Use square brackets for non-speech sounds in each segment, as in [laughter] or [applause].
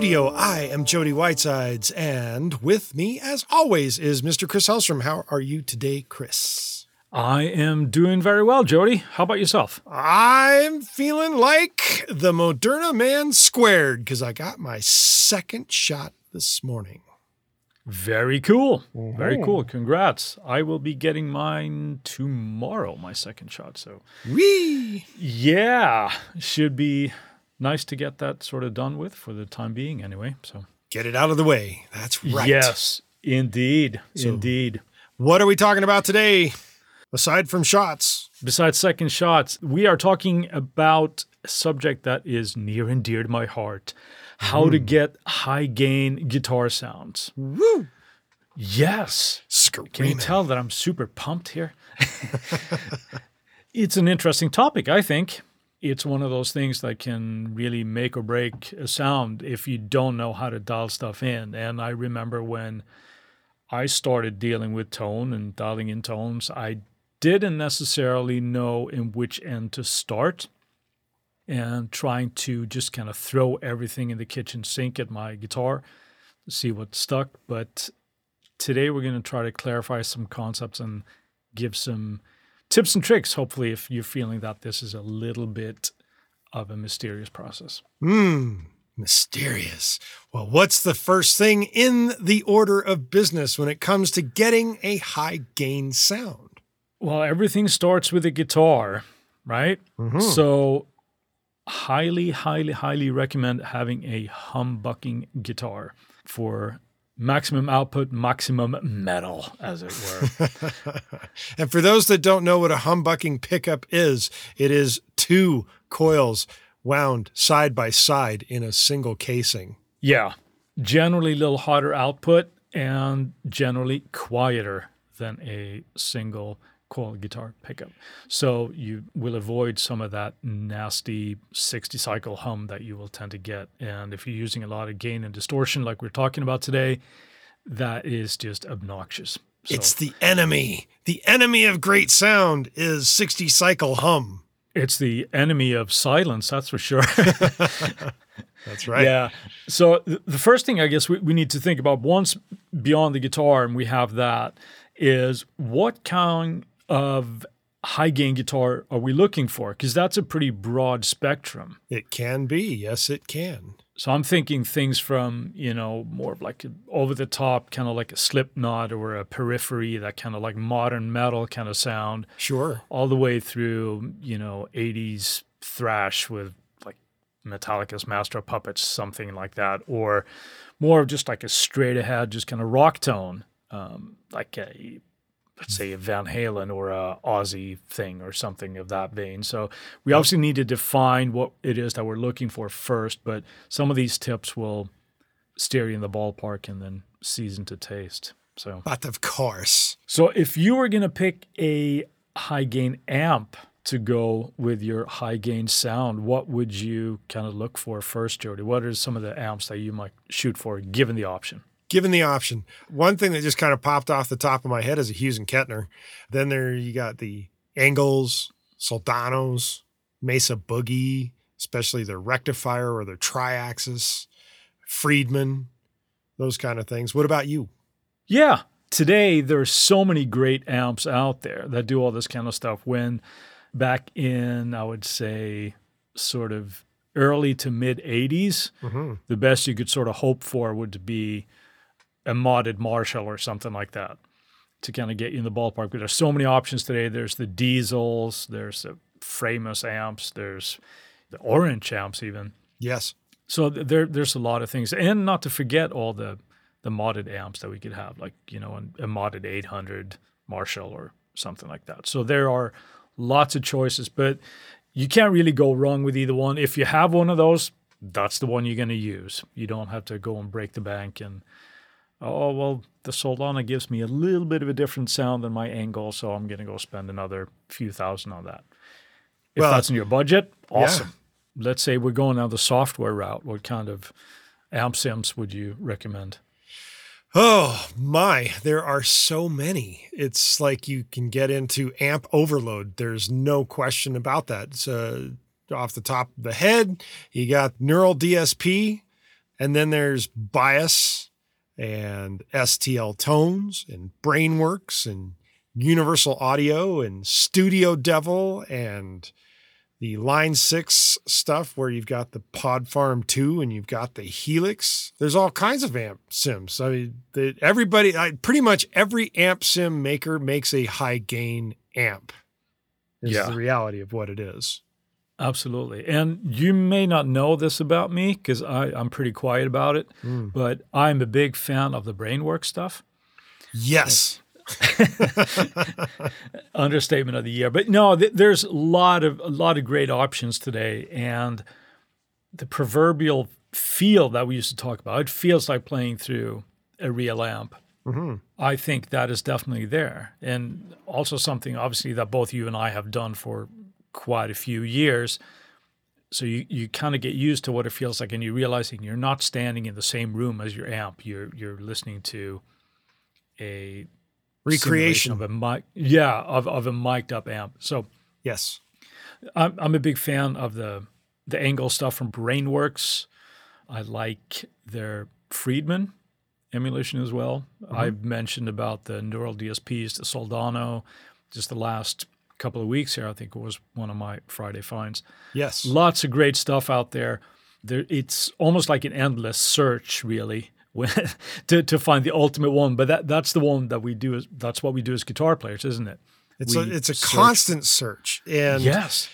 studio. I am Jody Whitesides, and with me, as always, is Mr. Chris Hellstrom. How are you today, Chris? I am doing very well, Jody. How about yourself? I'm feeling like the Moderna man squared because I got my second shot this morning. Very cool. Very mm-hmm. cool. Congrats. I will be getting mine tomorrow, my second shot. So, Whee! yeah, should be nice to get that sort of done with for the time being, anyway. So, Get it out of the way. That's right. yes, indeed. So- indeed. What are we talking about today? Aside from shots. Besides second shots, we are talking about a subject that is near and dear to my heart how to hmm. get high gain guitar sounds. Woo! Yes. Can you tell that I'm super pumped here? [laughs] it's an interesting topic, I think. It's one of those things that can really make or break a sound if you don't know how to dial stuff in. And I remember when I started dealing with tone and dialing in tones, I didn't necessarily know in which end to start and trying to just kind of throw everything in the kitchen sink at my guitar to see what stuck. But today we're going to try to clarify some concepts and give some tips and tricks, hopefully, if you're feeling that this is a little bit of a mysterious process. Hmm. Mysterious. Well, what's the first thing in the order of business when it comes to getting a high gain sound? Well, everything starts with a guitar, right? So, highly, highly, highly recommend having a humbucking guitar for maximum output, maximum metal, as it were. [laughs] And for those that don't know what a humbucking pickup is, it is two coils wound side by side in a single casing. Yeah, generally a little hotter output and generally quieter than a single coil guitar pickup. So you will avoid some of that nasty 60 cycle hum that you will tend to get. And if you're using a lot of gain and distortion like we're talking about today, that is just obnoxious. So It's the enemy. The enemy of great sound is 60 cycle hum. it's the enemy of silence, that's for sure. [laughs] That's right. Yeah. So th- the first thing I guess we, we need to think about once beyond the guitar, and we have that, is what kind of high gain guitar are we looking for? Because that's a pretty broad spectrum. It can be. Yes, it can. So I'm thinking things from, you know, more of like over the top, kind of like a Slipknot or a Periphery, that kind of like modern metal kind of sound, Sure. all the way through, you know, 80s thrash with like Metallica's Master of Puppets, something like that, or more of just like a straight ahead, just kind of rock tone, um, like a let's say a Van Halen or a Ozzy thing or something of that vein. So we obviously need to define what it is that we're looking for first, but some of these tips will steer you in the ballpark and then season to taste. So But of course. so if you were going to pick a high gain amp to go with your high gain sound, what would you kind of look for first, Jody? What are some of the amps that you might shoot for given the option? Given the option, one thing that just kind of popped off the top of my head is a Hughes and Kettner. Then there you got the ENGLs, Soldanos, Mesa Boogie, especially their rectifier or their TriAxis, Friedman, those kind of things. What about you? Yeah. Today, there's so many great amps out there that do all this kind of stuff. When back in, I would say, sort of early to mid 80s, Mm-hmm. the best you could sort of hope for would be a modded Marshall or something like that to kind of get you in the ballpark. But there's so many options today. There's the Diezels, there's the Framus amps, there's the orange amps even. Yes. So there there's a lot of things, and not to forget all the the modded amps that we could have, like you know, a modded 800 Marshall or something like that. So there are lots of choices, but you can't really go wrong with either one. If you have one of those, that's the one you're going to use. You don't have to go and break the bank and oh well, the Soldano gives me a little bit of a different sound than my ENGL, so I'm going to go spend another few thousand on that. If Well, that's in your budget, yeah. awesome. Let's say we're going down the software route. What kind of amp sims would you recommend? Oh my, there are so many. It's like you can get into amp overload. There's no question about that. So uh, off the top of the head, you got Neural DSP, And then there's Bias and STL Tones and Brainworx and Universal Audio and Studio Devil and the Line 6 stuff where you've got the Pod Farm 2 and you've got the Helix. There's all kinds of amp sims. I mean, the, everybody, I, pretty much every amp sim maker makes a high gain amp. Is Yeah. the reality of what it is. Absolutely. And you may not know this about me because I'm pretty quiet about it, Mm. but I'm a big fan of the Brainworx stuff. Yes. [laughs] Understatement of the year. But no, th- there's a lot of a lot of great options today, and the proverbial feel that we used to talk about. It feels like playing through a real amp. hmm I think that is definitely there, and also something obviously that both you and I have done for quite a few years. So you, you kind of get used to what it feels like, and you're realizing you're not standing in the same room as your amp. You're you're listening to a Recreation. of a mic, yeah, of, of a mic'd up amp. So Yes. I'm, I'm a big fan of the the ENGL stuff from Brainworx. I like their Friedman emulation as well. Mm-hmm. I've mentioned about the Neural DSPs, the Soldano, just the last couple of weeks here. I think it was one of my Friday finds. Yes. Lots of great stuff out there. There, it's almost like an endless search, really, [laughs] when, to to find the ultimate one. But that that's the one that we do. As, that's what we do as guitar players, isn't it? It's a it's a search- constant search and yes.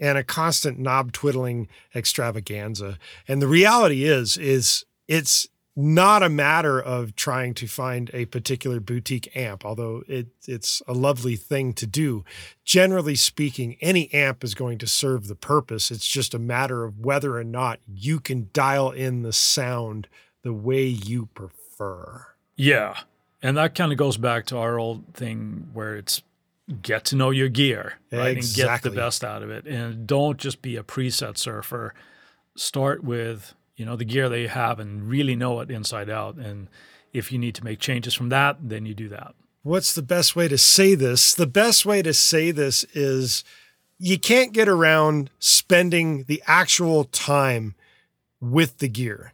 and a constant knob twiddling extravaganza. And the reality is is it's not a matter of trying to find a particular boutique amp, although it it's a lovely thing to do. Generally speaking, any amp is going to serve the purpose. It's just a matter of whether or not you can dial in the sound the way you prefer. Yeah. And that kind of goes back to our old thing where it's get to know your gear, right? And get the best out of it. And don't just be a preset surfer. Start with, you know, the gear that you have and really know it inside out. And if you need to make changes from that, then you do that. what's the best way to say this? The best way to say this is you can't get around spending the actual time with the gear.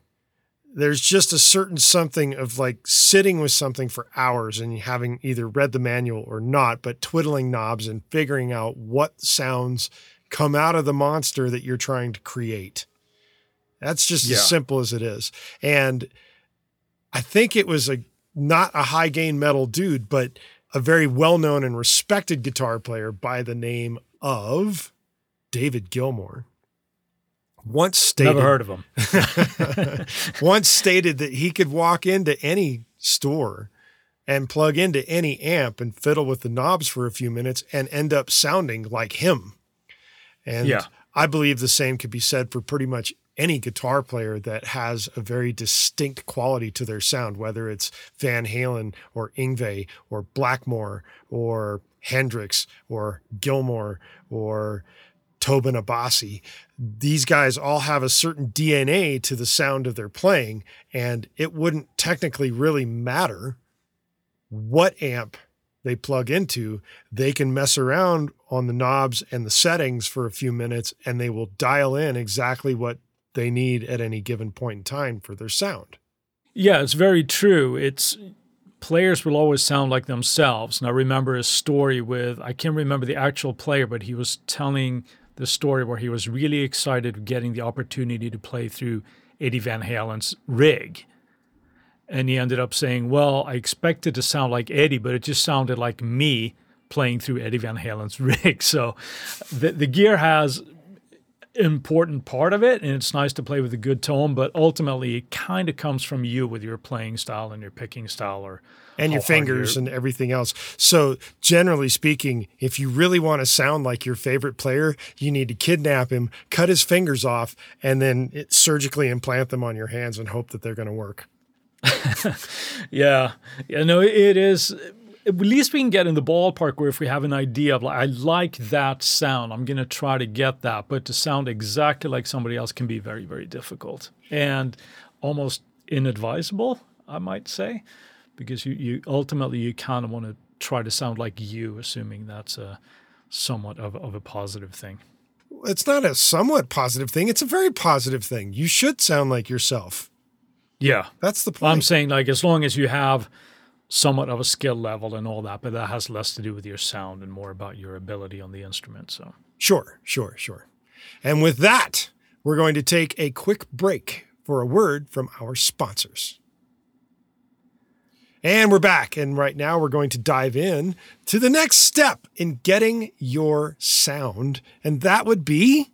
There's just a certain something of like sitting with something for hours and having either read the manual or not, but twiddling knobs and figuring out what sounds come out of the monster that you're trying to create. That's just Yeah. as simple as it is. And I think it was a not a high gain metal dude, but a very well known and respected guitar player by the name of David Gilmour. Once stated, Never heard of them. [laughs] [laughs] once stated that he could walk into any store and plug into any amp and fiddle with the knobs for a few minutes and end up sounding like him. And Yeah. I believe the same could be said for pretty much any guitar player that has a very distinct quality to their sound, whether it's Van Halen or Yngwie or Blackmore or Hendrix or Gilmour or Tosin Abasi. These guys all have a certain DNA to the sound of their playing, and it wouldn't technically really matter what amp they plug into. They can mess around on the knobs and the settings for a few minutes, and they will dial in exactly what they need at any given point in time for their sound. Yeah, it's very true. It's players will always sound like themselves. And I remember a story with I can't remember the actual player, but he was telling the story where he was really excited getting the opportunity to play through Eddie Van Halen's rig. And he ended up saying, Well, I expected to sound like Eddie, but it just sounded like me playing through Eddie Van Halen's [laughs] rig. So the, the gear has important part of it and it's nice to play with a good tone but ultimately it kind of comes from you with your playing style and your picking style or and your fingers and everything else. So, generally speaking, if you really want to sound like your favorite player, you need to kidnap him, cut his fingers off, and then it, surgically implant them on your hands and hope that they're going to work. [laughs] yeah yeah no it is at least we can get in the ballpark where if we have an idea of like i like that sound i'm going to try to get that but to sound exactly like somebody else can be very very difficult and almost inadvisable i might say because you, you ultimately you kind of want to try to sound like you assuming that's a somewhat of, of a positive thing It's not a somewhat positive thing, it's a very positive thing. You should sound like yourself. Yeah. That's the point. I'm saying like as long as you have somewhat of a skill level and all that, but that has less to do with your sound and more about your ability on the instrument. So Sure, sure, sure. And with that, we're going to take a quick break for a word from our sponsors. And we're back. And right now we're going to dive in to the next step in getting your sound. And that would be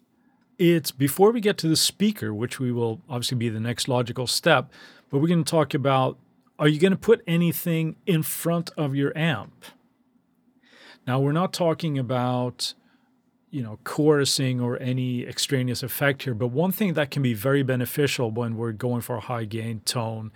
it's before we get to the speaker, which we will obviously be the next logical step, but we're going to talk about are you going to put anything in front of your amp? Now, we're not talking about you know chorusing or any extraneous effect here, but one thing that can be very beneficial when we're going for a high gain tone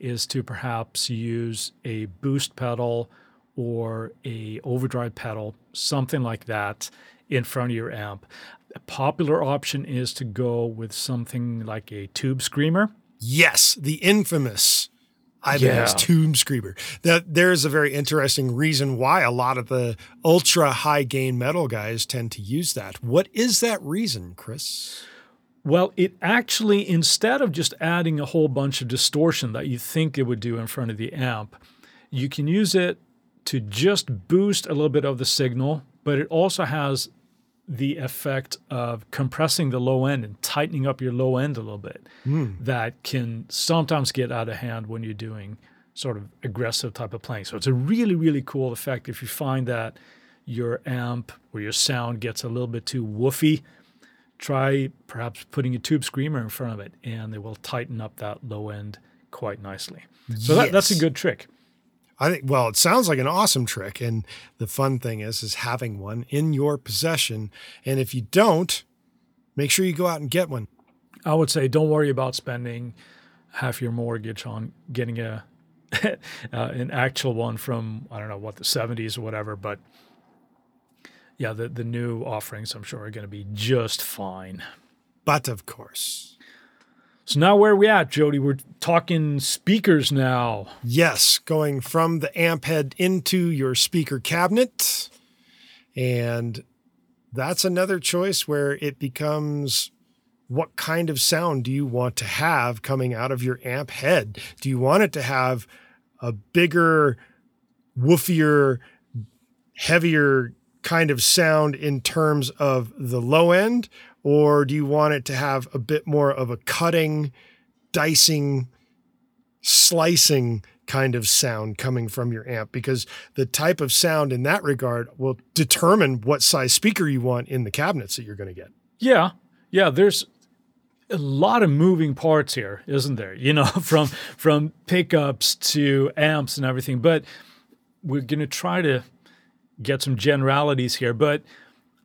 is to perhaps use a boost pedal or a overdrive pedal, something like that in front of your amp. A popular option is to go with something like a tube screamer. Yes, the infamous Ibanez yeah. Tube Screamer. That there's a very interesting reason why a lot of the ultra high gain metal guys tend to use that. What is that reason, Chris? Well, it actually, instead of just adding a whole bunch of distortion that you think it would do in front of the amp, you can use it to just boost a little bit of the signal, but it also has the effect of compressing the low end and tightening up your low end a little bit. Mm. That can sometimes get out of hand when you're doing sort of aggressive type of playing. So it's a really, really cool effect if you find that your amp or your sound gets a little bit too woofy try perhaps putting a tube screamer in front of it and it will tighten up that low end quite nicely. So yes. that, that's a good trick. I think well, it sounds like an awesome trick. And the fun thing is is having one in your possession. And if you don't, make sure you go out and get one. I would say don't worry about spending half your mortgage on getting a [laughs] uh, an actual one from I don't know what the 70s or whatever, but yeah, the, the new offerings I'm sure are going to be just fine. But of course. So now where are we at, Jody? We're talking speakers now. Yes, going from the amp head into your speaker cabinet. And that's another choice where it becomes what kind of sound do you want to have coming out of your amp head? Do you want it to have a bigger, woofier, heavier kind of sound in terms of the low end, or do you want it to have a bit more of a cutting, dicing, slicing kind of sound coming from your amp? Because the type of sound in that regard will determine what size speaker you want in the cabinets that you're going to get. Yeah. Yeah. There's, a lot of moving parts here, isn't there? You know, [laughs] from from pickups to amps and everything. But we're going to try to get some generalities here, but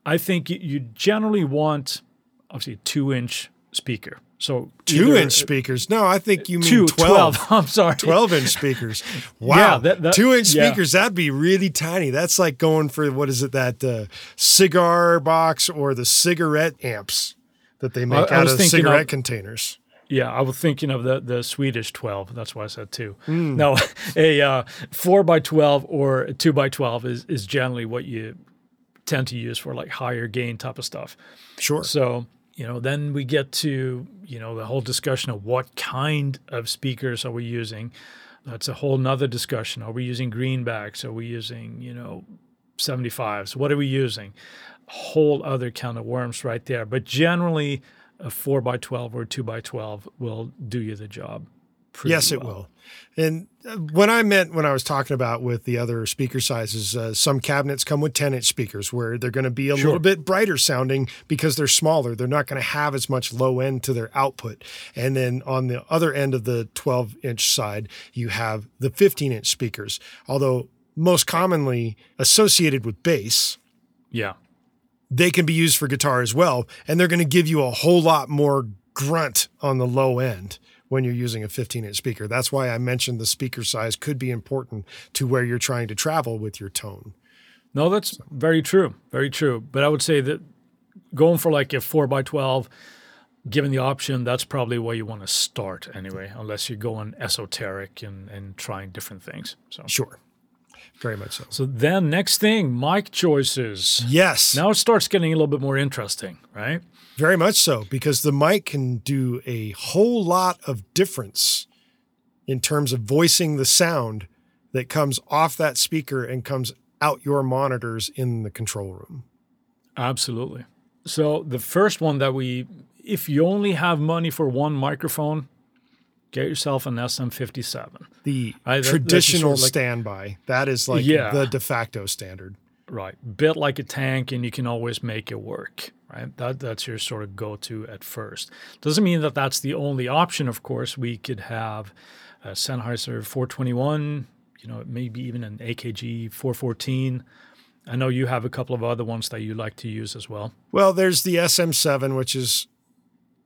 I think you generally want obviously a two inch speaker. So two inch speakers? No, I think you mean two, 12. 12. [laughs] I'm sorry. 12 inch speakers. [laughs] Wow. Yeah, that, that, two inch yeah. speakers, that'd be really tiny. That's like going for what is it, that uh, cigar box or the cigarette amps that they make I, out I of cigarette of, containers. Yeah, I was thinking of the the Swedish twelve. That's why I said two. Mm. No, [laughs] a uh, four by twelve or a two by twelve is is generally what you tend to use for like higher gain type of stuff. Sure. So you know, then we get to you know the whole discussion of what kind of speakers are we using. That's a whole nother discussion. Are we using greenbacks? Are we using you know 75s? What are we using? Whole other kind of worms right there. But generally a four by twelve or two by twelve will do you the job. Yes, well. it will. And uh, when I meant when I was talking about with the other speaker sizes, uh, some cabinets come with 10 inch speakers where they're going to be a sure. little bit brighter sounding because they're smaller. They're not going to have as much low end to their output. And then on the other end of the 12 inch side, you have the 15 inch speakers, although most commonly associated with bass. Yeah they can be used for guitar as well. And they're going to give you a whole lot more grunt on the low end when you're using a 15 inch speaker. That's why I mentioned the speaker size could be important to where you're trying to travel with your tone. No, that's so. very true. Very true. But I would say that going for like a 4 by 12 given the option, that's probably where you want to start anyway, unless you're going esoteric and, and trying different things. So Sure. Very much so. So then, next thing, mic choices. Yes. Now it starts getting a little bit more interesting, right? Very much so, because the mic can do a whole lot of difference in terms of voicing the sound that comes off that speaker and comes out your monitors in the control room. Absolutely. So the first one that we, if you only have money for one microphone, get yourself an SM57. The I- that- traditional sort of like- standby. That is like Yeah. the de facto standard. Right. Built like a tank and you can always make it work. Right. That that's your sort of go to at first. Doesn't mean that that's the only option, of course. We could have a Sennheiser 421, you know, maybe even an AKG 414. I know you have a couple of other ones that you like to use as well. Well, there's the SM7, which is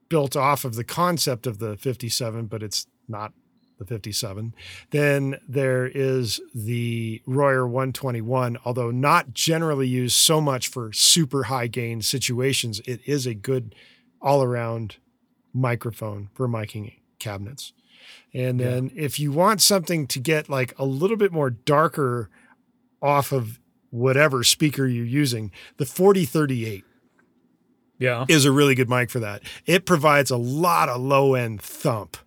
built off of the concept of the 57, but it's not the 57. Then there is the Royer 121, although not generally used so much for super high gain situations. It is a good all around microphone for miking cabinets. And Yeah. then if you want something to get like a little bit more darker off of whatever speaker you're using, the 4038 Yeah. is a really good mic for that. It provides a lot of low end thump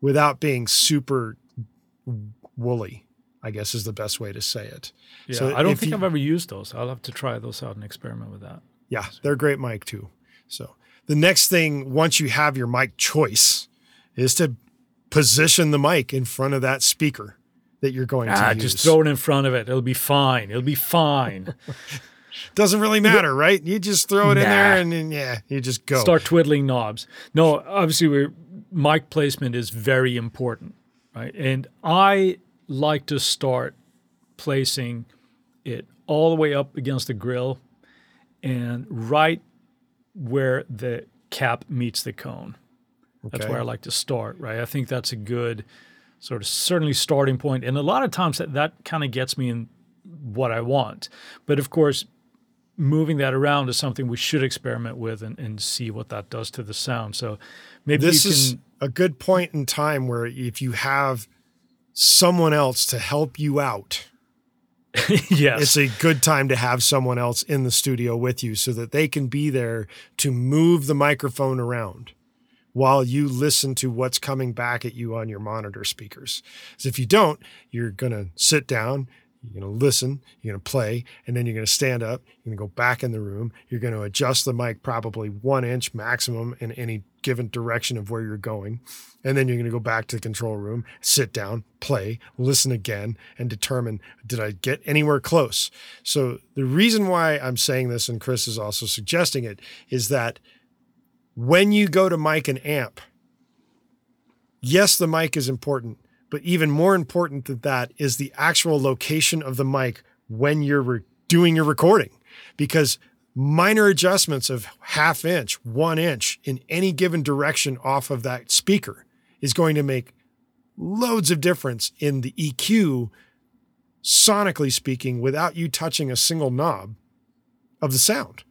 without being super woolly, I guess is the best way to say it. Yeah. So I don't think you- I've ever used those. I'll have to try those out and experiment with that. Yeah, they're a great mic too. So the next thing, once you have your mic choice, is to position the mic in front of that speaker that you're going to Ah, use. just throw it in front of it. It'll be fine. It'll be fine. [laughs] Doesn't really matter, right? You just throw it in there Nah. and then yeah, you just go. start twiddling knobs. No, obviously, we're, mic placement is very important, right? And I like to start placing it all the way up against the grill and right where the cap meets the cone. That's where I like to start, right? I think that's a good sort of certainly starting point. And a lot of times that, that kind of gets me in what I want. But of course, moving that around is something we should experiment with and, and see what that does to the sound. So maybe this you is a good point in time where if you have someone else to help you out, [laughs] yes. it's a good time to have someone else in the studio with you so that they can be there to move the microphone around while you listen to what's coming back at you on your monitor speakers. Because if you don't, you're going to sit down, you're going to listen, you're going to play, and then you're going to stand up, you're going to go back in the room, you're going to adjust the mic probably one inch maximum in any given direction of where you're going. And then you're going to go back to the control room, sit down, play, listen again, and determine did I get anywhere close? So, the reason why I'm saying this, and Chris is also suggesting it, is that when you go to mic and amp, yes, the mic is important, but even more important than that is the actual location of the mic when you're re- doing your recording. Because minor adjustments of half inch, one inch in any given direction off of that speaker is going to make loads of difference in the EQ, sonically speaking, without you touching a single knob of the sound.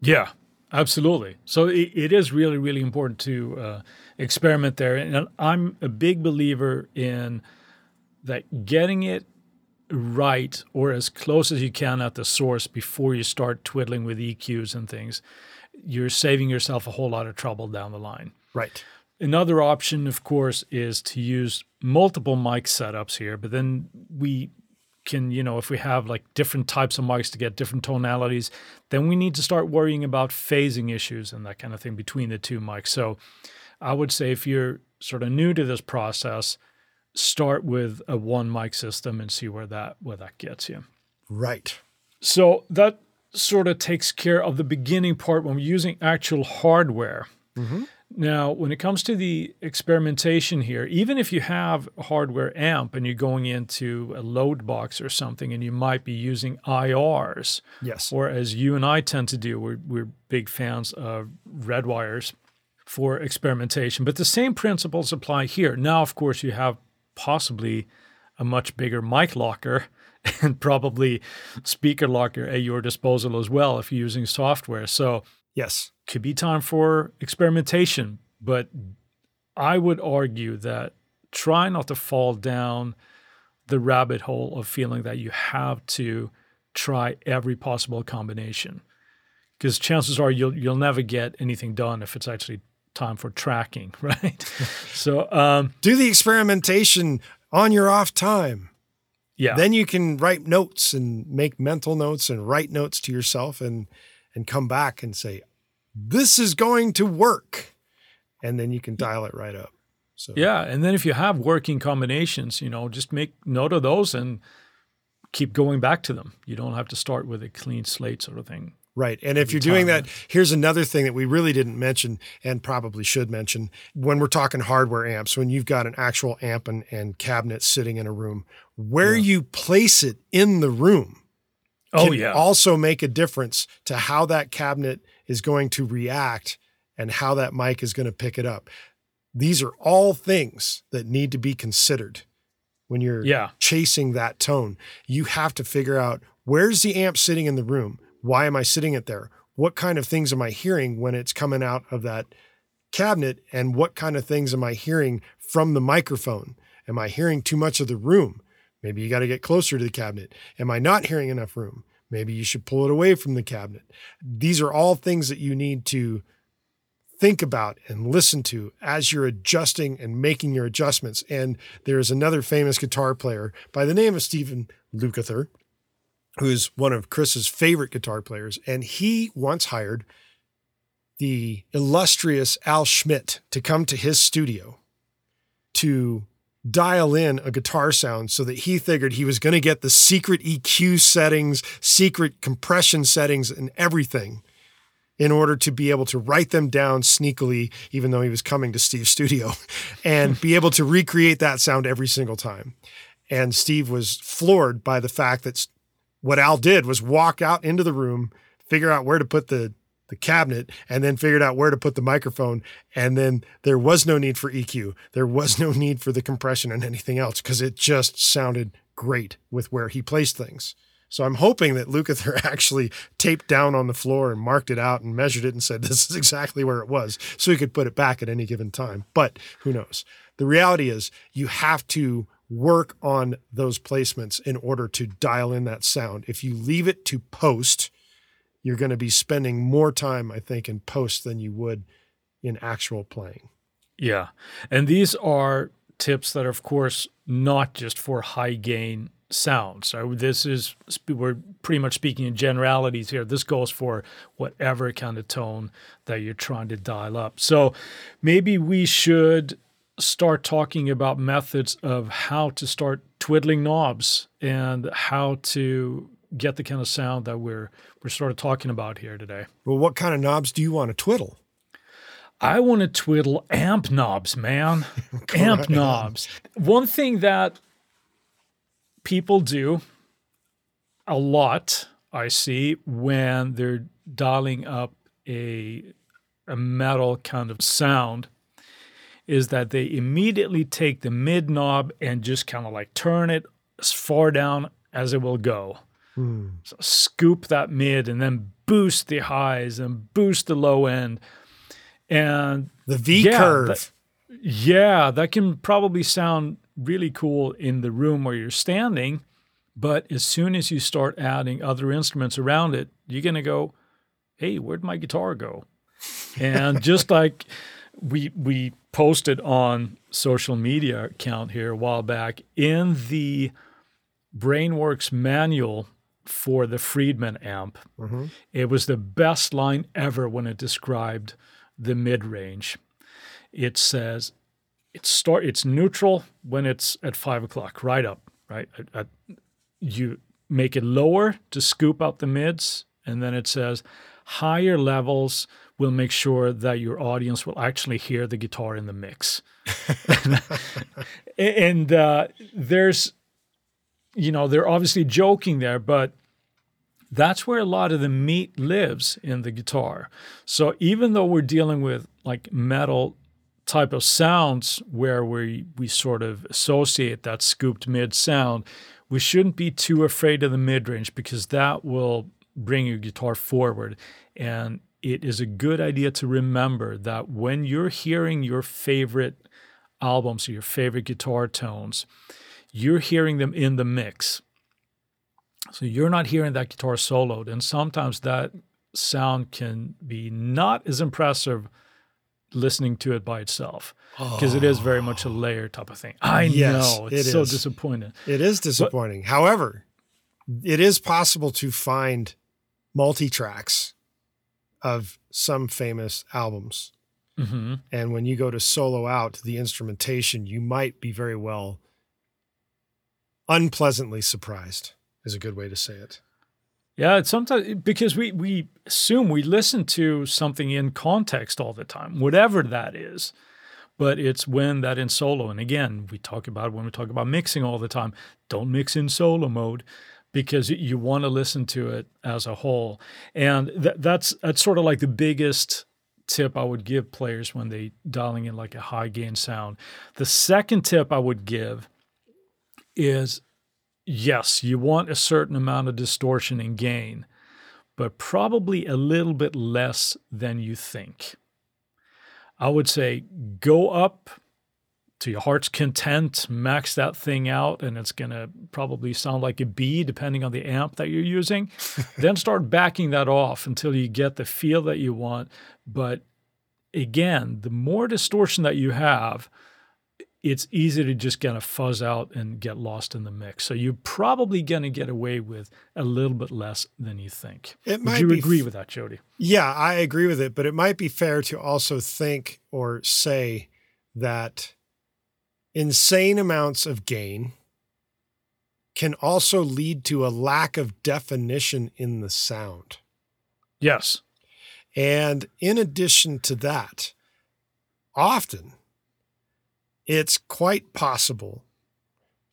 Yeah, absolutely. So it, it is really, really important to uh, experiment there. And I'm a big believer in that getting it right or as close as you can at the source before you start twiddling with EQs and things, you're saving yourself a whole lot of trouble down the line. Right. Another option, of course, is to use multiple mic setups here, but then we can, you know, if we have like different types of mics to get different tonalities, then we need to start worrying about phasing issues and that kind of thing between the two mics. So I would say if you're sort of new to this process, start with a one mic system and see where that where that gets you. Right. So that sort of takes care of the beginning part when we're using actual hardware. Mm-hmm. Now, when it comes to the experimentation here, even if you have a hardware amp and you're going into a load box or something and you might be using IRs, Yes. or as you and I tend to do, we're, we're big fans of Redwirez for experimentation. But the same principles apply here. Now, of course, you have possibly a much bigger mic locker [laughs] and probably speaker locker at your disposal as well if you're using software. So Yes. could be time for experimentation. But I would argue that try not to fall down the rabbit hole of feeling that you have to try every possible combination. Because chances are you'll you'll never get anything done if it's actually time for tracking, [laughs] right? so um, do the experimentation on your off time. yeah, Then you can write notes and make mental notes and write notes to yourself and and come back and say, "This is going to work," and then you can dial it right up. So yeah, and then if you have working combinations, you know, just make note of those and keep going back to them. You don't have to start with a clean slate sort of thing. Right. And if you're doing that, here's another thing that we really didn't mention and probably should mention when we're talking hardware amps, when you've got an actual amp and, and cabinet sitting in a room, where Yeah. you place it in the room Oh yeah, also make a difference to how that cabinet is going to react and how that mic is going to pick it up. These are all things that need to be considered when you're yeah, chasing that tone. You have to figure out where's the amp sitting in the room? Why am I sitting it there? What kind of things am I hearing when it's coming out of that cabinet? And what kind of things am I hearing from the microphone? Am I hearing too much of the room? Maybe you got to get closer to the cabinet. Am I not hearing enough room? Maybe you should pull it away from the cabinet. These are all things that you need to think about and listen to as you're adjusting and making your adjustments. And there's another famous guitar player by the name of Stephen Lukather, who's one of Chris's favorite guitar players. And he once hired the illustrious Al Schmitt to come to his studio to dial in a guitar sound so that he figured he was going to get the secret EQ settings, secret compression settings, and everything in order to be able to write them down sneakily, even though he was coming to Steve's studio, [laughs] and be able to recreate that sound every single time. And Steve was floored by the fact that what Al did was walk out into the room, figure out where to put the the cabinet, and then figured out where to put the microphone. And then there was no need for EQ. There was no need for the compression and anything else because it just sounded great with where he placed things. So I'm hoping that Lukather [laughs] actually taped down on the floor and marked it out and measured it and said this is exactly where it was, so he could put it back at any given time. But who knows? The reality is you have to work on those placements in order to dial in that sound. If you leave it to post, you're going to be spending more time, I think, in post than you would in actual playing. yeah. And these are tips that are, of course, not just for high gain sounds. So this is we're pretty much speaking in generalities here. This goes for whatever kind of tone that you're trying to dial up. So maybe we should start talking about methods of how to start twiddling knobs and how to get the kind of sound that we're we're sort of talking about here today. Well, what kind of knobs do you want to twiddle? I want to twiddle amp knobs, man. [laughs] amp knobs. One thing that people do a lot, I see, when they're dialing up a, a metal kind of sound, is that they immediately take the mid knob and just kind of like turn it as far down as it will go. Hmm. So scoop that mid and then boost the highs and boost the low end. And The V Yeah, curve. that- yeah, that can probably sound really cool in the room where you're standing. But as soon as you start adding other instruments around it, you're going to go, hey, where'd my guitar go? And [laughs] just like we, we posted on social media account here a while back, in the Brainworx manual for the Friedman amp, Mhm. it was the best line ever when it described the mid range. It says it's start it's neutral when it's at five o'clock, right up, right. You make it lower to scoop out the mids, and then it says higher levels will make sure that your audience will actually hear the guitar in the mix. [laughs] and uh, there's, you know, they're obviously joking there, but that's where a lot of the meat lives in the guitar. So even though we're dealing with like metal type of sounds where we we sort of associate that scooped mid sound, we shouldn't be too afraid of the mid range because that will bring your guitar forward. And it is a good idea to remember that when you're hearing your favorite albums or your favorite guitar tones, you're hearing them in the mix. So you're not hearing that guitar soloed. And sometimes that sound can be not as impressive listening to it by itself because it is very much a layer type of thing. I Yes, know it's it so is. disappointing. It is disappointing. However, it is possible to find multi tracks of some famous albums. hmm And when you go to solo out the instrumentation, you might be very well unpleasantly surprised, is a good way to say it. Yeah, it's sometimes because we we assume we listen to something in context all the time, whatever that is. But it's when that in solo, and again, we talk about when we talk about mixing all the time. Don't mix in solo mode because you want to listen to it as a whole, and that, that's that's sort of like the biggest tip I would give players when they dialing in like a high gain sound. The second tip I would give is yes, you want a certain amount of distortion and gain, but probably a little bit less than you think. I would say go up to your heart's content, max that thing out, and it's going to probably sound like a B depending on the amp that you're using. [laughs] then start backing that off until you get the feel that you want. But again, the more distortion that you have, it's easy to just kind of fuzz out and get lost in the mix. So you're probably going to get away with a little bit less than you think. It Would might you agree f- with that, Jody? Yeah, I agree with it, but it might be fair to also think or say that insane amounts of gain can also lead to a lack of definition in the sound. Yes. And in addition to that, often it's quite possible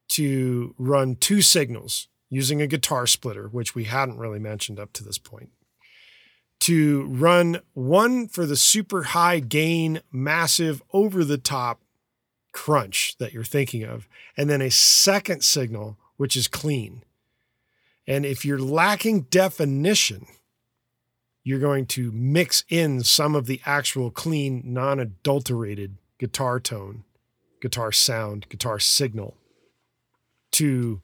to run two signals using a guitar splitter, which we hadn't really mentioned up to this point. To run one for the super high gain, massive, over the top crunch that you're thinking of, and then a second signal, which is clean. And if you're lacking definition, you're going to mix in some of the actual clean, non adulterated guitar tone, guitar sound, guitar signal to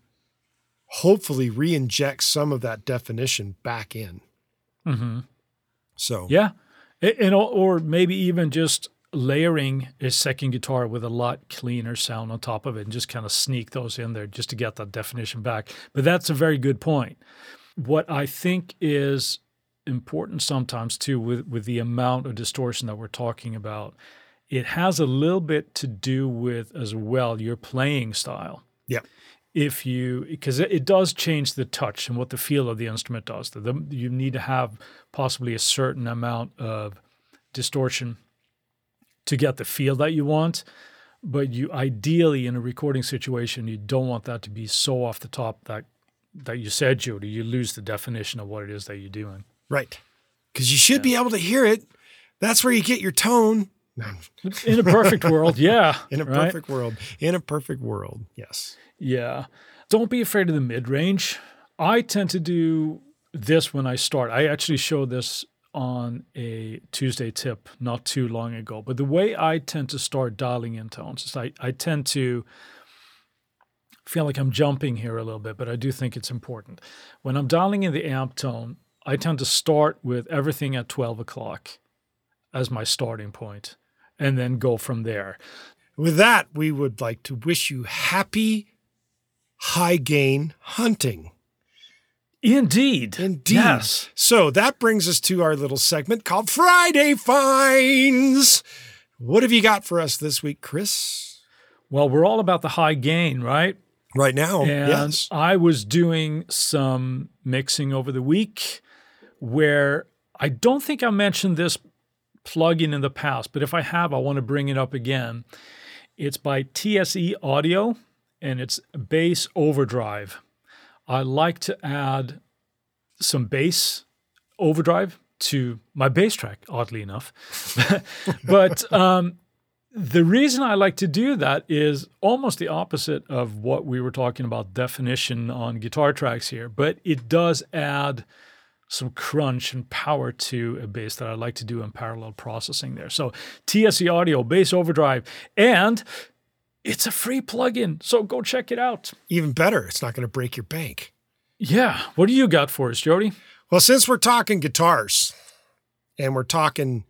hopefully re inject some of that definition back in. hmm So, Yeah. And, or- or maybe even just layering a second guitar with a lot cleaner sound on top of it and just kind of sneak those in there just to get that definition back. But that's a very good point. What I think is important sometimes too with, with the amount of distortion that we're talking about, it has a little bit to do with as well your playing style. Yeah. If you, because it, it does change the touch and what the feel of the instrument does. The, the, you need to have possibly a certain amount of distortion to get the feel that you want. But you ideally in a recording situation, you don't want that to be so off the top that that you said, Jody, you lose the definition of what it is that you're doing. right. Because you should be able to hear it. That's where you get your tone. In a perfect world, [laughs] yeah. in a right? perfect world. In a perfect world. Yes. Yeah. Don't be afraid of the mid range. I tend to do this when I start. I actually show this on a Tuesday tip not too long ago. But the way I tend to start dialing in tones is I, I tend to feel like I'm jumping here a little bit, but I do think it's important. When I'm dialing in the amp tone, I tend to start with everything at 12 o'clock as my starting point and then go from there. With that, we would like to wish you happy high gain hunting. Indeed. Indeed. Yes. So that brings us to our little segment called Friday Finds. What have you got for us this week, Chris? Well, we're all about the high gain, right? Right now, and yes. I was doing some mixing over the week where I don't think I mentioned this plugin in the past, but if I have, I want to bring it up again. It's by TSE Audio and it's Bass Overdrive. I like to add some bass overdrive to my bass track, oddly enough. [laughs] but um, the reason I like to do that is almost the opposite of what we were talking about definition on guitar tracks here, but it does add some crunch and power to a bass that I like to do in parallel processing there. So TSE Audio, Bass Overdrive, and it's a free plugin. So go check it out. Even better, it's not going to break your bank. Yeah. What do you got for us, Jody? Well, since we're talking guitars and we're talking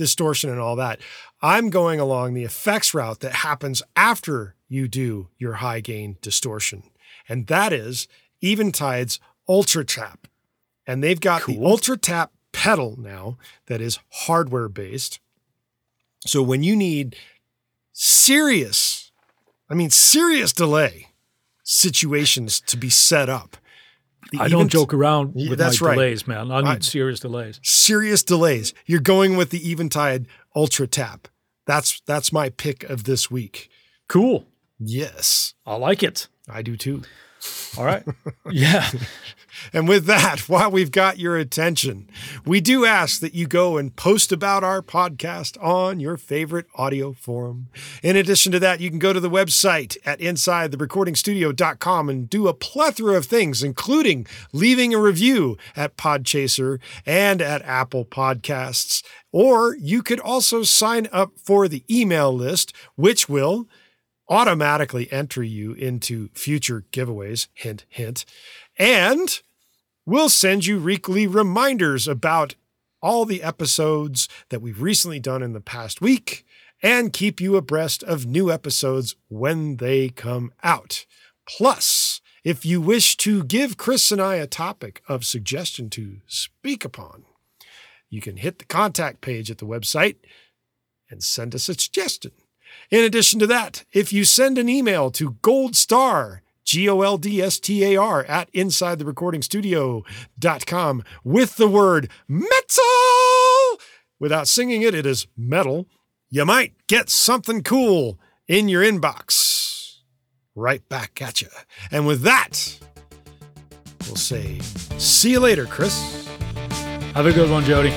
distortion and all that. I'm going along the effects route that happens after you do your high gain distortion. And that is Eventide's Ultra Tap. And they've got the Cool. Ultra Tap pedal now that is hardware based. So when you need serious, I mean, serious delay situations to be set up, the I don't joke around Yeah, with that's my right. delays, man. I need I- serious delays. serious delays. You're going with the Eventide Ultra Tap. That's that's my pick of this week. Cool. Yes, I like it. I do too. All right. [laughs] yeah. And with that, [laughs] while we've got your attention, we do ask that you go and post about our podcast on your favorite audio forum. In addition to that, you can go to the website at insidetherecordingstudio.com and do a plethora of things, including leaving a review at Podchaser and at Apple Podcasts. Or you could also sign up for the email list, which will automatically enter you into future giveaways. Hint, hint. And we'll send you weekly reminders about all the episodes that we've recently done in the past week and keep you abreast of new episodes when they come out. Plus, if you wish to give Chris and I a topic of suggestion to speak upon, you can hit the contact page at the website and send us a suggestion. In addition to that, if you send an email to goldstar, G O L D S T A R, at insidetherecordingstudio.com with the word metal, without singing it, it is metal, you might get something cool in your inbox. Right back at you. And with that, we'll say, see you later, Chris. Have a good one, Jody.